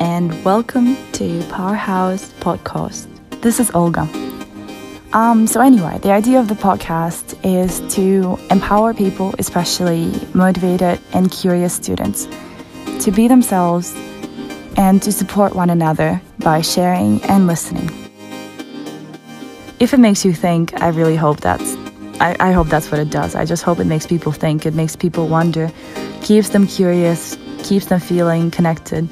and welcome to Powerhouse Podcast. This is Olga. Um, so, anyway, the idea of the podcast is to empower people, especially motivated and curious students, to be themselves and to support one another by sharing and listening. If it makes you think, I really hope that's I, I hope that's what it does. I just hope it makes people think, it makes people wonder, keeps them curious, keeps them feeling connected,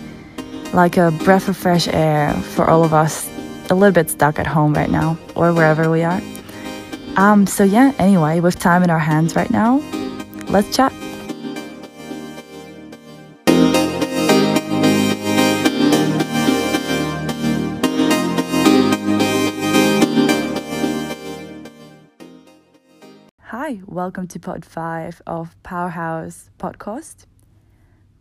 like a breath of fresh air for all of us a little bit stuck at home right now or wherever we are. Um, so yeah, anyway, with time in our hands right now, let's chat. Hi, welcome to Pod 5 of Powerhouse Podcast.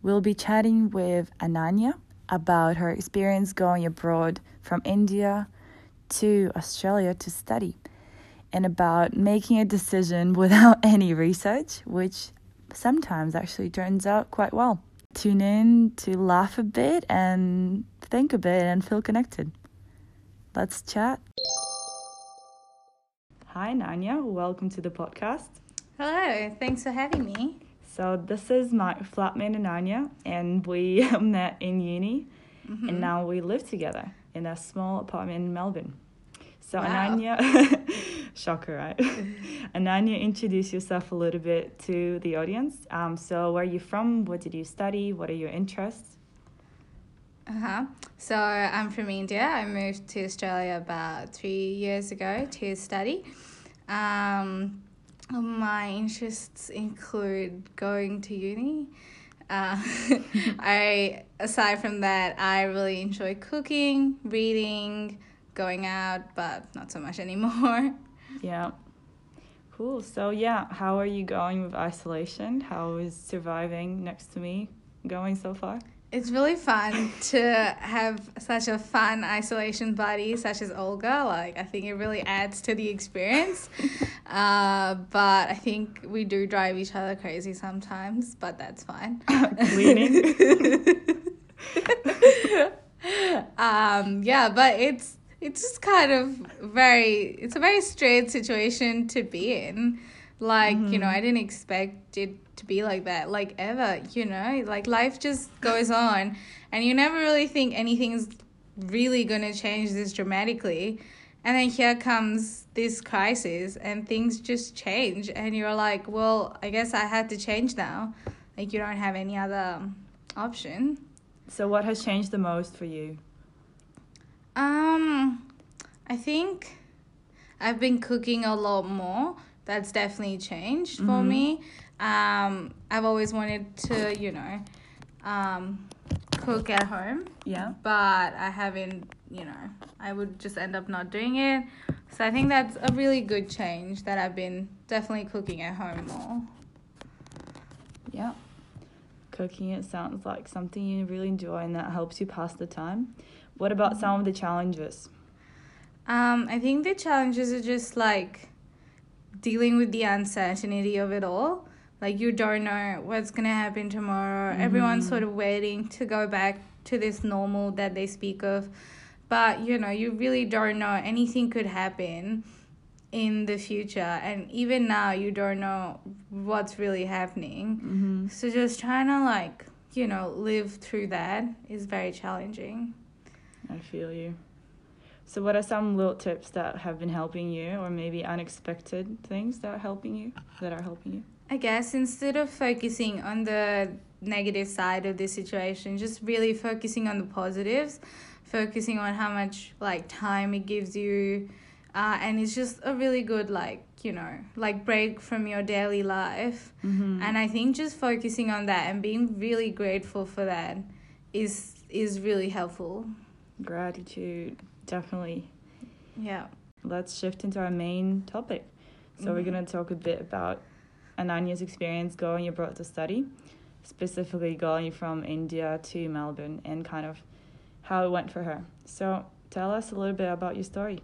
We'll be chatting with Ananya about her experience going abroad from India to Australia to study and about making a decision without any research, which sometimes actually turns out quite well. Tune in to laugh a bit and think a bit and feel connected. Let's chat. Hi, Ananya. Welcome to the podcast. Hello, thanks for having me. So, this is my flatmate Ananya, and we met in uni, Mm-hmm. and now we live together in a small apartment in Melbourne. So, Wow. Ananya, shocker, right? Ananya, introduce yourself a little bit to the audience. Um, so, where are you from? What did you study? What are your interests? Uh huh. So I'm from India. I moved to Australia about three years ago to study. Um, my interests include going to uni. Uh, I aside from that, I really enjoy cooking, reading, going out, but not so much anymore. Yeah. Cool. So, yeah, how are you going with isolation? How is surviving next to me going so far? It's really fun to have such a fun isolation buddy such as Olga. Like I think it really adds to the experience. uh, but I think we do drive each other crazy sometimes, but that's fine. Cleaning. um, yeah, but it's it's just kind of very it's a very strange situation to be in. Like, you know, I didn't expect it to be like that, like ever, you know? Like life just goes on and you never really think anything's really gonna change this dramatically. And then here comes this crisis and things just change and you're like, Well, I guess I had to change now. Like you don't have any other option. So, what has changed the most for you? Um, I think I've been cooking a lot more. That's definitely changed for me. Um, I've always wanted to, you know, um, cook at home, Yeah. but I haven't, you know, I would just end up not doing it. So I think that's a really good change that I've been definitely cooking at home more. Yeah. Cooking it sounds like something you really enjoy and that helps you pass the time. What about some of the challenges? Um, I think the challenges are just like dealing with the uncertainty of it all. Like you don't know what's gonna happen tomorrow. Everyone's sort of waiting to go back to this normal that they speak of. But you know, you really don't know. Anything could happen in the future and even now you don't know what's really happening. Mm-hmm. So just trying to like, you know, live through that is very challenging. I feel you. So, what are some little tips that have been helping you, or maybe unexpected things that are helping you? That are helping you? I guess instead of focusing on the negative side of the situation, just really focusing on the positives, focusing on how much like time it gives you, uh, and it's just a really good like you know like break from your daily life. Mm-hmm. And I think just focusing on that and being really grateful for that is is really helpful. Gratitude, definitely. Yeah. Let's shift into our main topic. So, we're Mhm. going to talk a bit about Ananya's experience going abroad to study, specifically going from India to Melbourne, and kind of how it went for her. So, tell us a little bit about your story.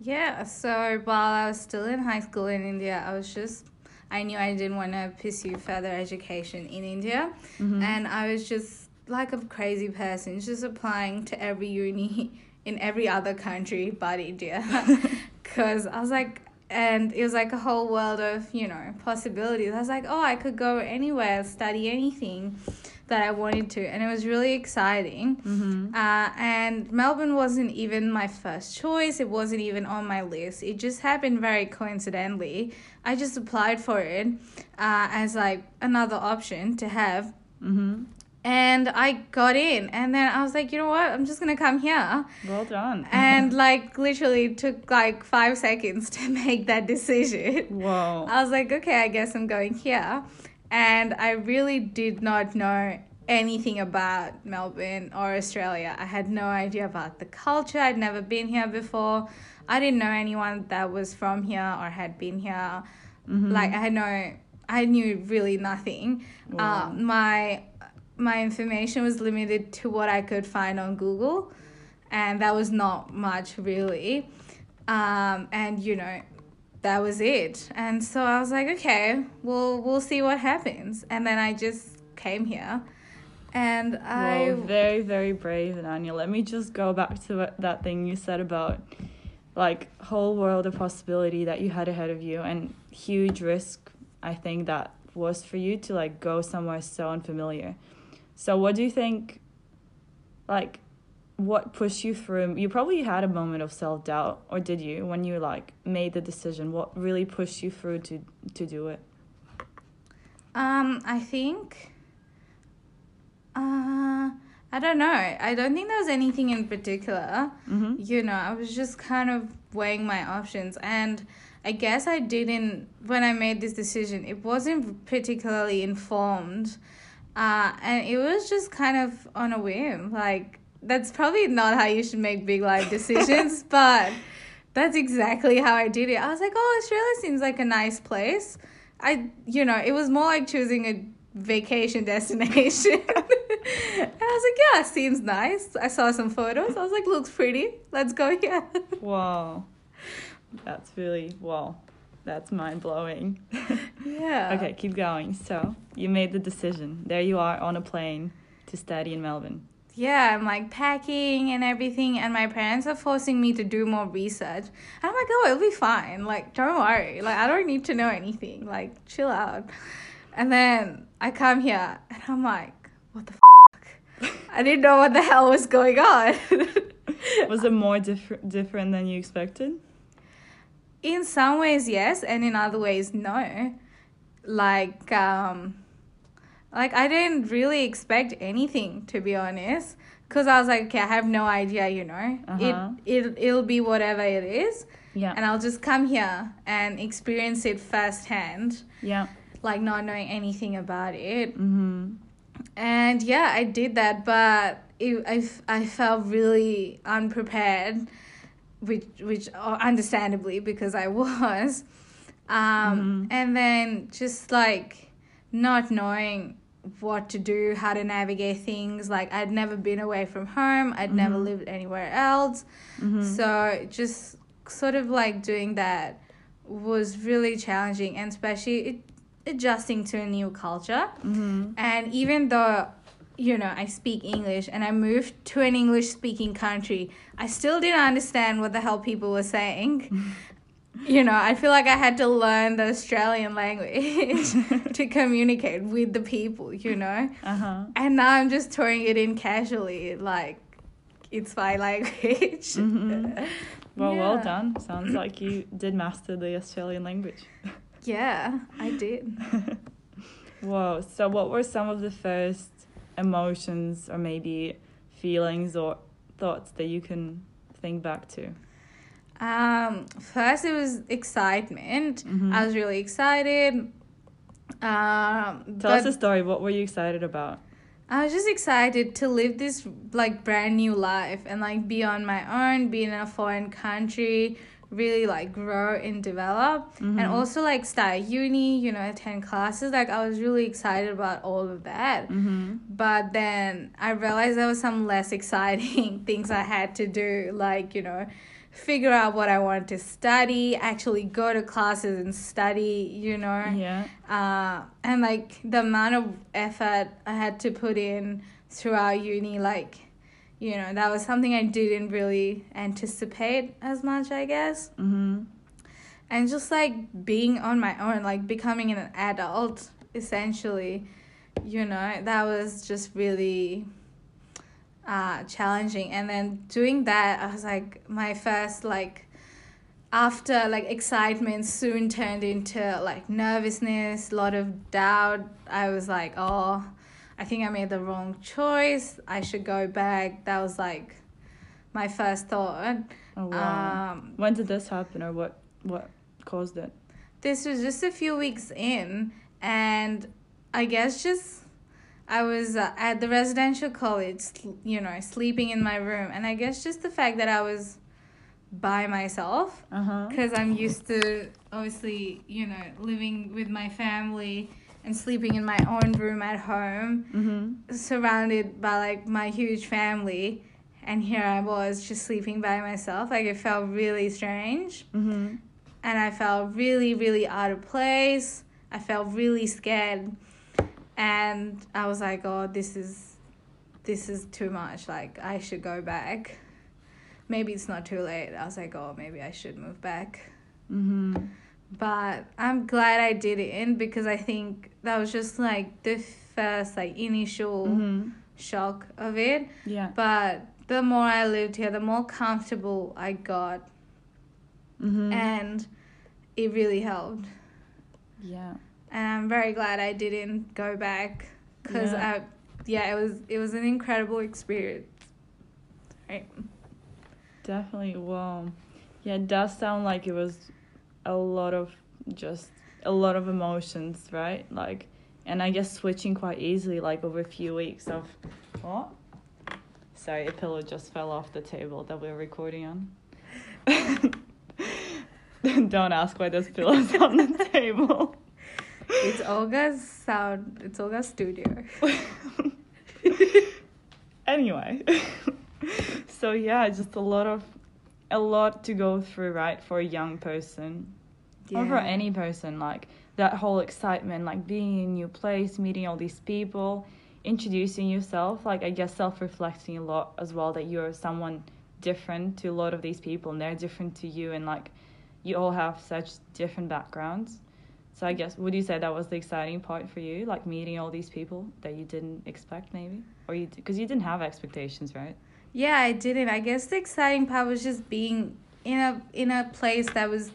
Yeah, so while I was still in high school in India, I was just, I knew I didn't want to pursue further education in India. Mhm. And I was just like a crazy person, just applying to every uni in every other country but India. Because I was like, and it was like a whole world of, you know, possibilities. I was like, oh, I could go anywhere, study anything that I wanted to, and it was really exciting. Mm-hmm. Uh, and Melbourne wasn't even my first choice, it wasn't even on my list. It just happened very coincidentally. I just applied for it uh, as like another option to have Mm-hmm. And I got in. And then I was like, you know what? I'm just gonna come here. Well done. And like literally took like five seconds to make that decision. Whoa. I was like, okay, I guess I'm going here. And I really did not know anything about Melbourne or Australia. I had no idea about the culture. I'd never been here before. I didn't know anyone that was from here or had been here. Mhm. Like I had no I knew really nothing. Wow. Uh, my my information was limited to what I could find on Google, and that was not much really. Um, and you know, that was it. And so I was like, okay, we'll we'll see what happens. And then I just came here, and I Whoa, very, very brave, Ananya. Let me just go back to that thing you said about like whole world of possibility that you had ahead of you and huge risk I think that was for you to like go somewhere so unfamiliar. So what do you think like what pushed you through you probably had a moment of self doubt or did you when you like made the decision what really pushed you through to to do it Um, I think. Uh, I don't know. I don't think there was anything in particular. mm-hmm. You know, I was just kind of weighing my options, and I guess I didn't. When I made this decision, it wasn't particularly informed, uh, and it was just kind of on a whim. Like that's probably not how you should make big life decisions, but that's exactly how I did it. I was like, oh, Australia seems like a nice place. I, you know, it was more like choosing a vacation destination. and I was like, yeah, seems nice. I saw some photos. I was like, looks pretty. Let's go here. wow that's really wow that's mind blowing yeah. Okay, keep going. So you made the decision. There you are on a plane to study in Melbourne. Yeah, I'm like packing and everything, and my parents are forcing me to do more research. And I'm like, oh, it'll be fine. Like, don't worry. Like, I don't need to know anything. Like, chill out. And then I come here, and I'm like, what the fuck? I didn't know what the hell was going on. Was it more different different than you expected? In some ways, yes, and in other ways, no. Like, um, like I didn't really expect anything to be honest, because I was like, okay, I have no idea, you know. Uh-huh. It it it'll be whatever it is, Yeah. and I'll just come here and experience it firsthand, yeah. like not knowing anything about it. Mhm. And yeah, I did that, but it, I, I felt really unprepared, which which uh, understandably because I was, um, Mhm. and then just like not knowing what to do, how to navigate things. Like I'd never been away from home, I'd never Mhm. lived anywhere else, Mhm. so just sort of like doing that was really challenging, and especially it, adjusting to a new culture. Mhm. And even though, you know, I speak English and I moved to an English speaking country, I still didn't understand what the hell people were saying. you know, I feel like I had to learn the Australian language to communicate with the people, you know? Uh-huh. And now I'm just throwing it in casually, like it's my language. Mhm. Well, well done. Sounds like you did master the Australian language. Yeah, I did. Whoa. So what were some of the first emotions or maybe feelings or thoughts that you can think back to? Um, first it was excitement. Mhm. I was really excited. Um, Tell us a story. What were you excited about? I was just excited to live this like brand new life and like be on my own, be in a foreign country, really like grow and develop, and Mhm. also like start uni, you know, attend classes. Like I was really excited about all of that. Mm-hmm. But then I realized there was some less exciting things I had to do, like, you know, figure out what I wanted to study, actually go to classes and study, you know. Yeah. Uh, and like the amount of effort I had to put in throughout uni, like, you know, that was something I didn't really anticipate as much, I guess. Mm-hmm. And just like being on my own, like becoming an adult, essentially, you know, that was just really uh, challenging. And then doing that, I was like, my first, like, after like excitement soon turned into like nervousness, a lot of doubt. I was like, oh, I think I made the wrong choice. I should go back. That was like my first thought. Oh wow. Um, when did this happen, or what? What caused it? this was just a few weeks in, and I guess just I was uh, at the residential college, you know, sleeping in my room, and I guess just the fact that I was by myself because I'm used to obviously, you know, living with my family and sleeping in my own room at home, Mm-hmm. surrounded by like my huge family. And here I was just sleeping by myself. Like it felt really strange. Mm-hmm. And I felt really, really out of place. I felt really scared. And I was like, oh, this is this is too much. Like I should go back. Maybe it's not too late. I was like, oh, maybe I should move back Mm-hmm. But I'm glad I did it in because I think that was just like the first like initial Mm-hmm. shock of it. Yeah. But the more I lived here, the more comfortable I got, Mm-hmm. and it really helped. yeah. And I'm very glad I didn't go back because Yeah. I, yeah, it was it was an incredible experience. Right. Definitely. Well, Yeah, it does sound like it was a lot of just a lot of emotions, right? Like, and I guess switching quite easily, like over a few weeks of what? Sorry, a pillow just fell off the table that we're recording on. Don't ask why there's pillows on the table. It's Olga's sound. It's Olga's studio. anyway so yeah just a lot of a lot to go through right for a young person. Or for any person like that whole excitement like being in a new place meeting all these people introducing yourself like i guess self-reflecting a lot as well that you're someone different to a lot of these people and they're different to you and like you all have such different backgrounds. So i guess would you say that was the exciting part for you like meeting all these people that you didn't expect maybe? Or you because you didn't have expectations right Yeah, I didn't. I guess the exciting part was just being in a in a place that was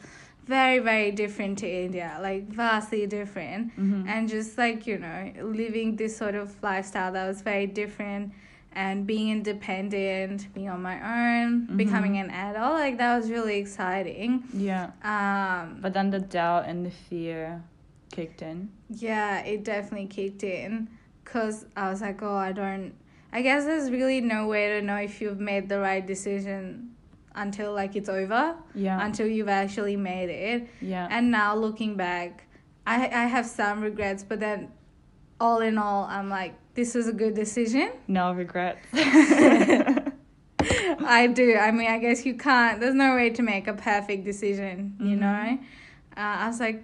very very different to India, like vastly different, Mhm. and just like you know living this sort of lifestyle that was very different, and being independent, being on my own, Mhm. becoming an adult, like that was really exciting. yeah Um, but then the doubt and the fear kicked in Yeah, it definitely kicked in because I was like, oh, I don't. I guess there's really no way to know if you've made the right decision until like it's over, yeah until you've actually made it. yeah And now looking back, I I have some regrets, but then all in all, I'm like, this was a good decision. no regrets I do. I mean, I guess you can't. There's no way to make a perfect decision, you Mhm. know. Uh, I was like,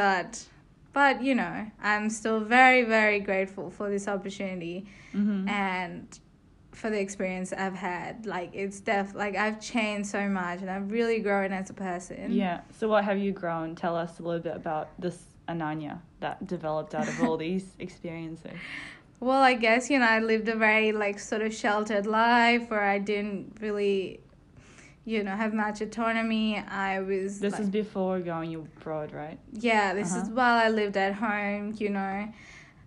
but, but you know, I'm still very, very grateful for this opportunity hmm and for the experience I've had. Like, it's def like I've changed so much and I've really grown as a person. yeah so what have you grown tell us a little bit about this ananya that developed out of all these experiences Well, I guess you know I lived a very like sort of sheltered life where I didn't really, you know, have much autonomy. I was this like, is before going abroad right Yeah, this is Uh-huh. while I lived at home, you know.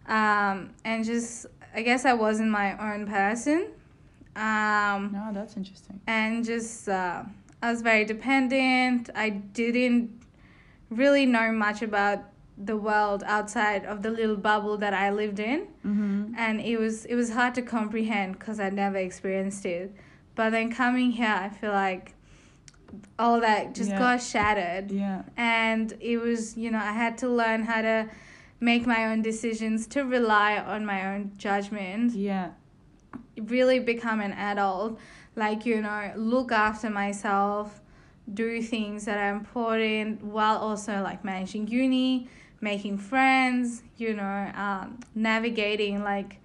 Um, and just, I guess I wasn't my own person. Um, no that's interesting and just, uh, I was very dependent. I didn't really know much about the world outside of the little bubble that I lived in. mm-hmm. And it was, it was hard to comprehend because I never experienced it. But then coming here, I feel like all that just Yeah. got shattered yeah and it was you know i had to learn how to make my own decisions to rely on my own judgment. Yeah. Really become an adult like you know look after myself do things that are important while also like managing uni making friends you know um, navigating like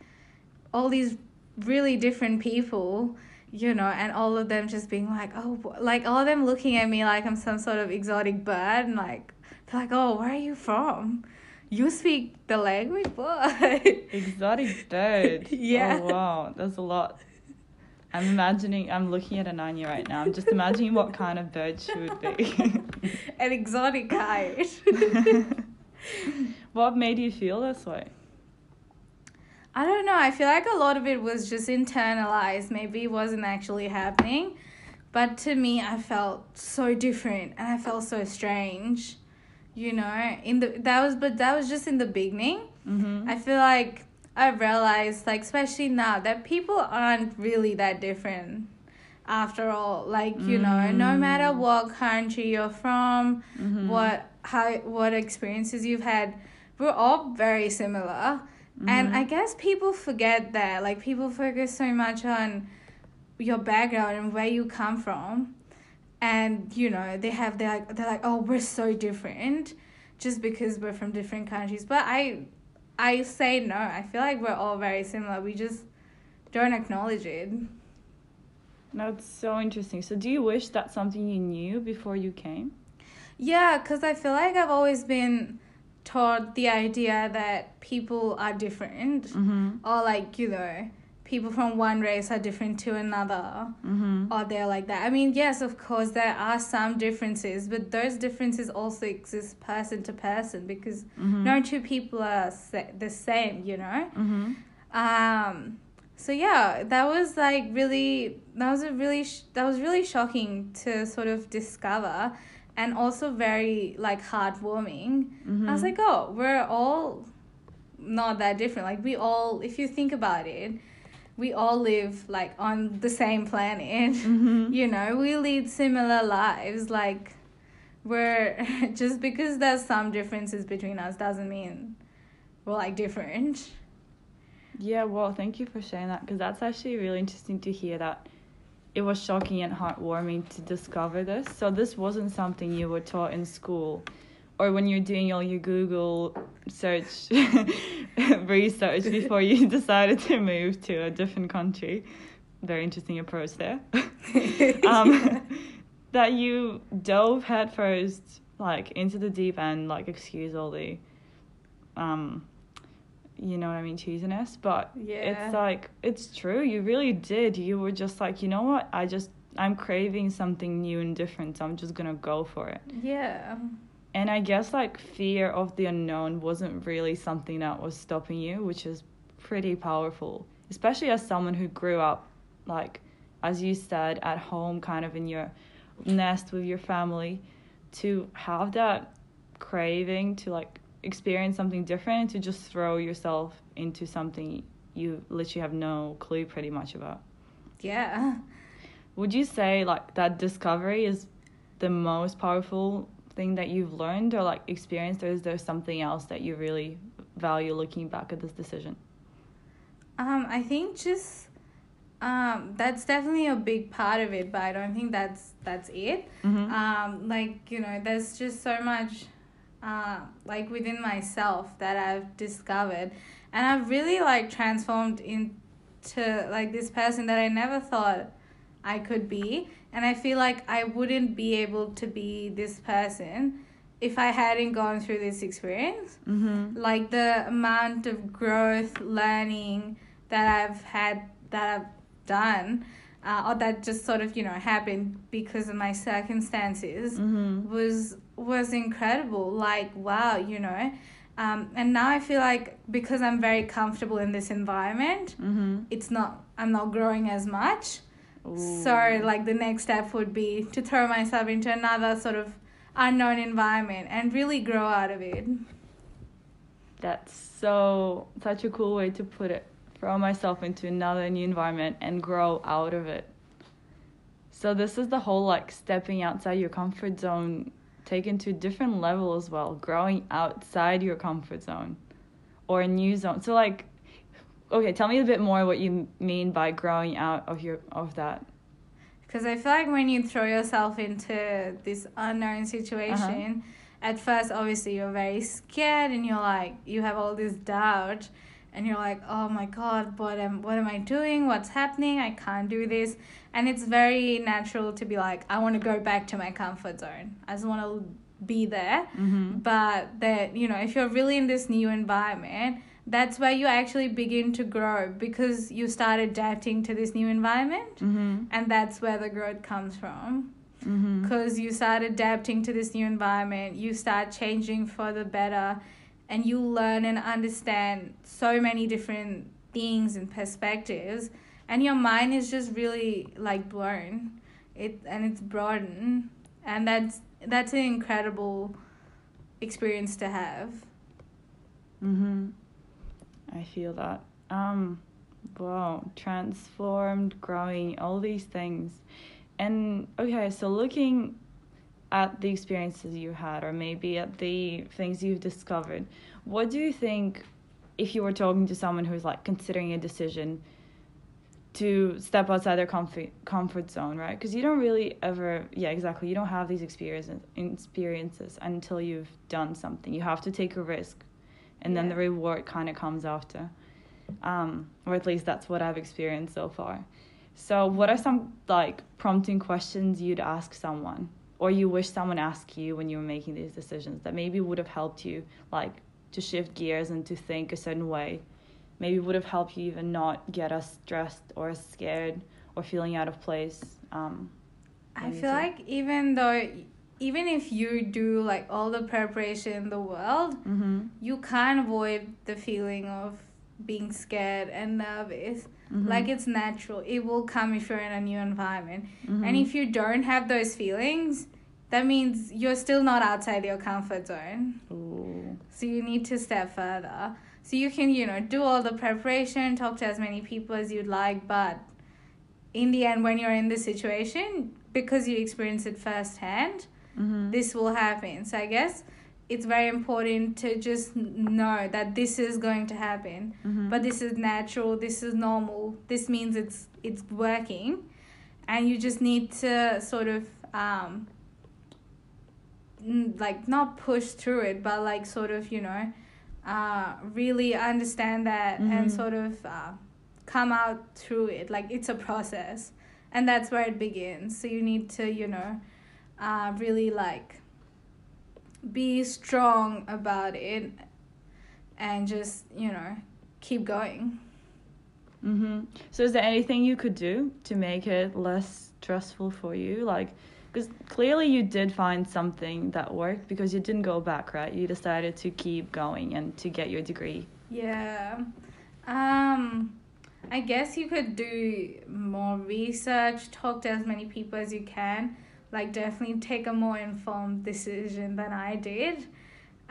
all these really different people you know and all of them just being like oh like all of them looking at me like i'm some sort of exotic bird and like they're like oh where are you from you speak the language what exotic bird Yeah. oh wow that's a lot i'm imagining i'm looking at ananya right now i'm just imagining what kind of bird she would be an exotic kite what made you feel this way I don't know. I feel like a lot of it was just internalized. Maybe it wasn't actually happening. But to me, I felt so different and I felt so strange. You know, in the that was but that was just in the beginning. mm-hmm. I feel like I realized like especially now that people aren't really that different after all. Like, you know, no matter Mm. what country you're from, Mhm. what how what experiences you've had, we're all very similar. And Mm-hmm. I guess people forget that. Like people focus so much on your background and where you come from. And you know, they have they're like they're like, Oh, we're so different just because we're from different countries. But I I say no. I feel like we're all very similar. We just don't acknowledge it. That's so interesting. So, do you wish that's something you knew before you came? Yeah, because I feel like I've always been taught the idea that people are different. Mm-hmm. Or like, you know, people from one race are different to another. Mm-hmm. Or they're like that. I mean, yes, of course, there are some differences, but those differences also exist person to person because Mm-hmm. no two people are sa- the same, you know? Mm-hmm. Um, so yeah, that was like really that was a really sh- that was really shocking to sort of discover, and also very like heartwarming. I was Mhm. like, oh, we're all not that different. Like we all, if you think about it, we all live like on the same planet. Mhm. You know, we lead similar lives. Like we're just because there's some differences between us doesn't mean we're like different. Yeah, well, thank you for sharing that because that's actually really interesting to hear that it was shocking and heartwarming to discover this. So, this wasn't something you were taught in school or when you're doing all your Google search research before you decided to move to a different country. Very interesting approach there. um, that you dove headfirst, like into the deep end, like excuse all the, um, you know what I mean, cheesiness. But Yeah. it's like it's true. You really did. You were just like, you know what? I just I'm craving something new and different. So I'm just gonna go for it. Yeah. And I guess like fear of the unknown wasn't really something that was stopping you, which is pretty powerful, especially as someone who grew up, like, as you said, at home, kind of in your nest with your family, to have that craving to like experience something different and to just throw yourself into something you literally have no clue pretty much about. Yeah. Would you say like that discovery is the most powerful thing that you've learned or like experienced or is there something else that you really value looking back at this decision? Um, I think just um that's definitely a big part of it, but I don't think that's that's it. Mm-hmm. Um, like, you know, there's just so much uh, like within myself that I've discovered and I've really like transformed into like this person that I never thought I could be. And I feel like I wouldn't be able to be this person if I hadn't gone through this experience. mm-hmm. Like the amount of growth, learning that I've had, that I've done, uh, or that just sort of, you know, happened because of my circumstances Mm-hmm. was was incredible. Like wow, you know. Um, and now I feel like because I'm very comfortable in this environment, Mm-hmm. it's not I'm not growing as much. Ooh. So like the next step would be to throw myself into another sort of unknown environment and really grow out of it. That's so such a cool way to put it. Throw myself into another new environment and grow out of it. So this is the whole like stepping outside your comfort zone taken to a different level as well, growing outside your comfort zone or a new zone. So like okay, tell me a bit more what you mean by growing out of your of that. Because I feel like when you throw yourself into this unknown situation, at first, obviously, you're very scared and you're like, you have all this doubt. and you're like, oh my god, what am what am I doing? What's happening? I can't do this. And it's very natural to be like, I want to go back to my comfort zone. I just want to be there. Mm-hmm. But that you know, if you're really in this new environment, that's where you actually begin to grow because you start adapting to this new environment, Mm-hmm. and that's where the growth comes from Mm-hmm. because you start adapting to this new environment you start changing for the better and you learn and understand so many different things and perspectives and your mind is just really like blown it and it's broadened and that's that's an incredible experience to have Mm-hmm. I feel that. Um, wow, transformed, growing, all these things. And okay, so looking at the experiences you had, or maybe at the things you've discovered, what do you think if you were talking to someone who's like considering a decision to step outside their comfort comfort zone, right? Because you don't really ever, yeah, exactly. You don't have these experiences experiences until you've done something. You have to take a risk, and then the reward kind of comes after. Um, or at least that's what I've experienced so far. So, what are some like prompting questions you'd ask someone, or you wish someone asked you when you were making these decisions that maybe would have helped you, like to shift gears and to think a certain way? Maybe would have helped you even not get as stressed or as scared or feeling out of place. Um, I feel too. like even though even if you do like all the preparation in the world, mm-hmm, you can't avoid the feeling of being scared and nervous. Like it's natural. It will come if you're in a new environment. Mm-hmm. And if you don't have those feelings, that means you're still not outside your comfort zone. Ooh. So you need to step further. So you can, you know, do all the preparation, talk to as many people as you'd like, but in the end, when you're in the situation, because you experience it firsthand, Mm-hmm. this will happen. So I guess it's very important to just know that this is going to happen. Mm-hmm. But this is natural, this is normal, this means it's it's working. And you just need to sort of um like not push through it, but like sort of, you know, uh really understand that and Mhm. sort of uh, come out through it. Like it's a process. And that's where it begins. So you need to, you know, uh, really like be strong about it and just you know keep going Mm-hmm. So, is there anything you could do to make it less stressful for you? Like, because clearly you did find something that worked because you didn't go back, right? You decided to keep going and to get your degree. yeah um i guess you could do more research talk to as many people as you can like definitely take a more informed decision than i did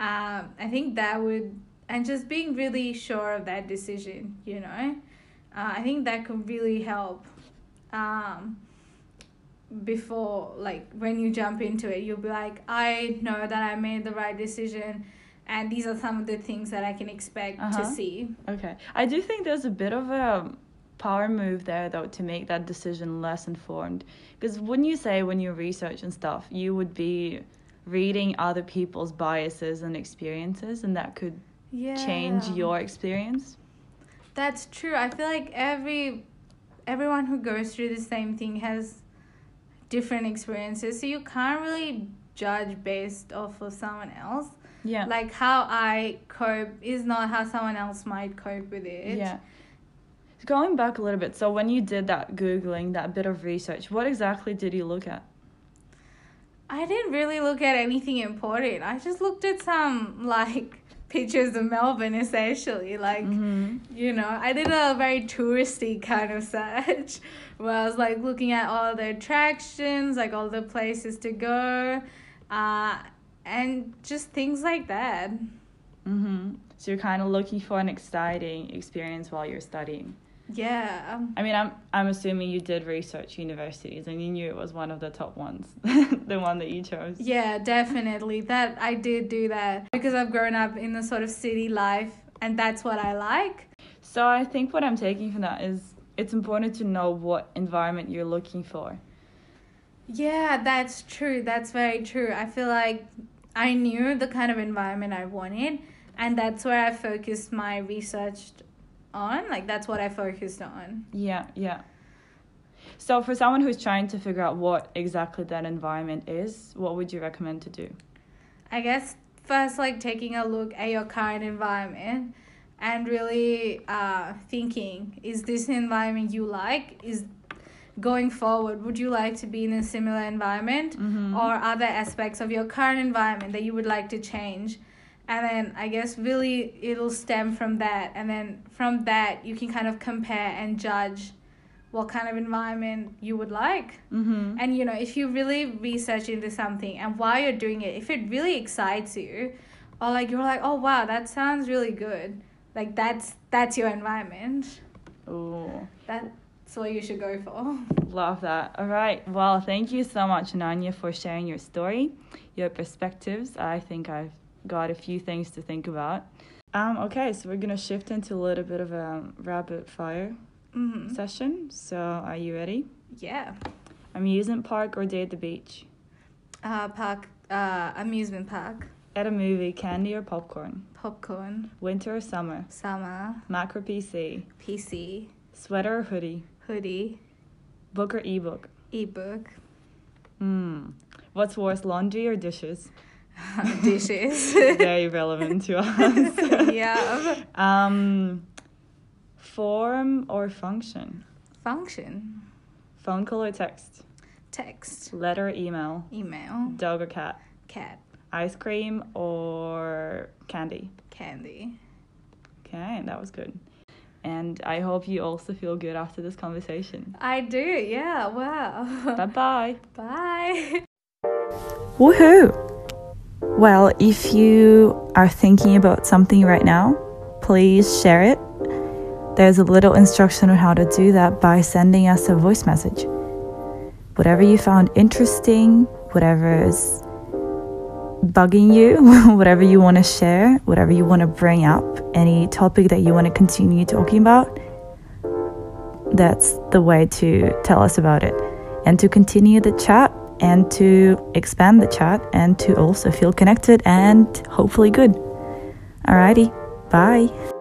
um i think that would and just being really sure of that decision you know uh, i think that could really help um before like when you jump into it you'll be like i know that i made the right decision and these are some of the things that i can expect to Uh-huh. see Okay. I do think there's a bit of a power move there, though, to make that decision less informed. Because wouldn't you say when you research and stuff, you would be reading other people's biases and experiences, and that could yeah change your experience? that's true i feel like every everyone who goes through the same thing has different experiences so you can't really judge based off of someone else Yeah. like how i cope is not how someone else might cope with it Yeah. Going back a little bit, so when you did that Googling, that bit of research, what exactly did you look at? I didn't really look at anything important. I just looked at some like pictures of Melbourne essentially. Like Mm-hmm. you know, I did a very touristy kind of search where I was like looking at all the attractions, like all the places to go, uh, and just things like that. Mm-hmm. So you're kind of looking for an exciting experience while you're studying. Yeah. Um, I mean, I'm I'm assuming you did research universities and you knew it was one of the top ones, the one that you chose. Yeah, definitely. That I did do that because I've grown up in the sort of city life and that's what I like. So I think what I'm taking from that is it's important to know what environment you're looking for. Yeah, that's true. That's very true. I feel like I knew the kind of environment I wanted, and that's where I focused my research on. Like that's what I focused on. Yeah, yeah. So, for someone who's trying to figure out what exactly that environment is, what would you recommend to do? I guess first, like taking a look at your current environment and really uh, thinking is this an environment you like? Is going forward, would you like to be in a similar environment Mhm. or other aspects of your current environment that you would like to change? And then I guess really it'll stem from that. And then from that, you can kind of compare and judge what kind of environment you would like. Mm-hmm. And you know, if you really research into something and while you're doing it, if it really excites you, or like you're like, oh wow, that sounds really good, like that's that's your environment. Ooh, That's what you should go for. love that. All right. Well, thank you so much, Ananya, for sharing your story, your perspectives. I think I've got a few things to think about. Um, okay, so we're gonna shift into a little bit of a rapid fire hmm session. So, are you ready? Yeah. Amusement park or day at the beach? Uh, park, uh, amusement park, At a movie, candy or popcorn? popcorn, Winter or summer? summer, Mac or PC? PC, Sweater or hoodie? hoodie, Book or ebook? ebook, Hmm. What's worse, laundry or dishes? dishes. Very relevant to us. yeah. Um, form or function? Function, Phone call or text? text, Letter or email? email, Dog or cat? cat, Ice cream or candy? candy. Okay, that was good. And I hope you also feel good after this conversation. I do, yeah, wow. bye bye. Bye. Woohoo! Well, if you are thinking about something right now, please share it. There's a little instruction on how to do that by sending us a voice message. Whatever you found interesting, whatever is bugging you, whatever you want to share, whatever you want to bring up, any topic that you want to continue talking about, that's the way to tell us about it. And to continue the chat and to expand the chat and to also feel connected and hopefully good. Alrighty, bye.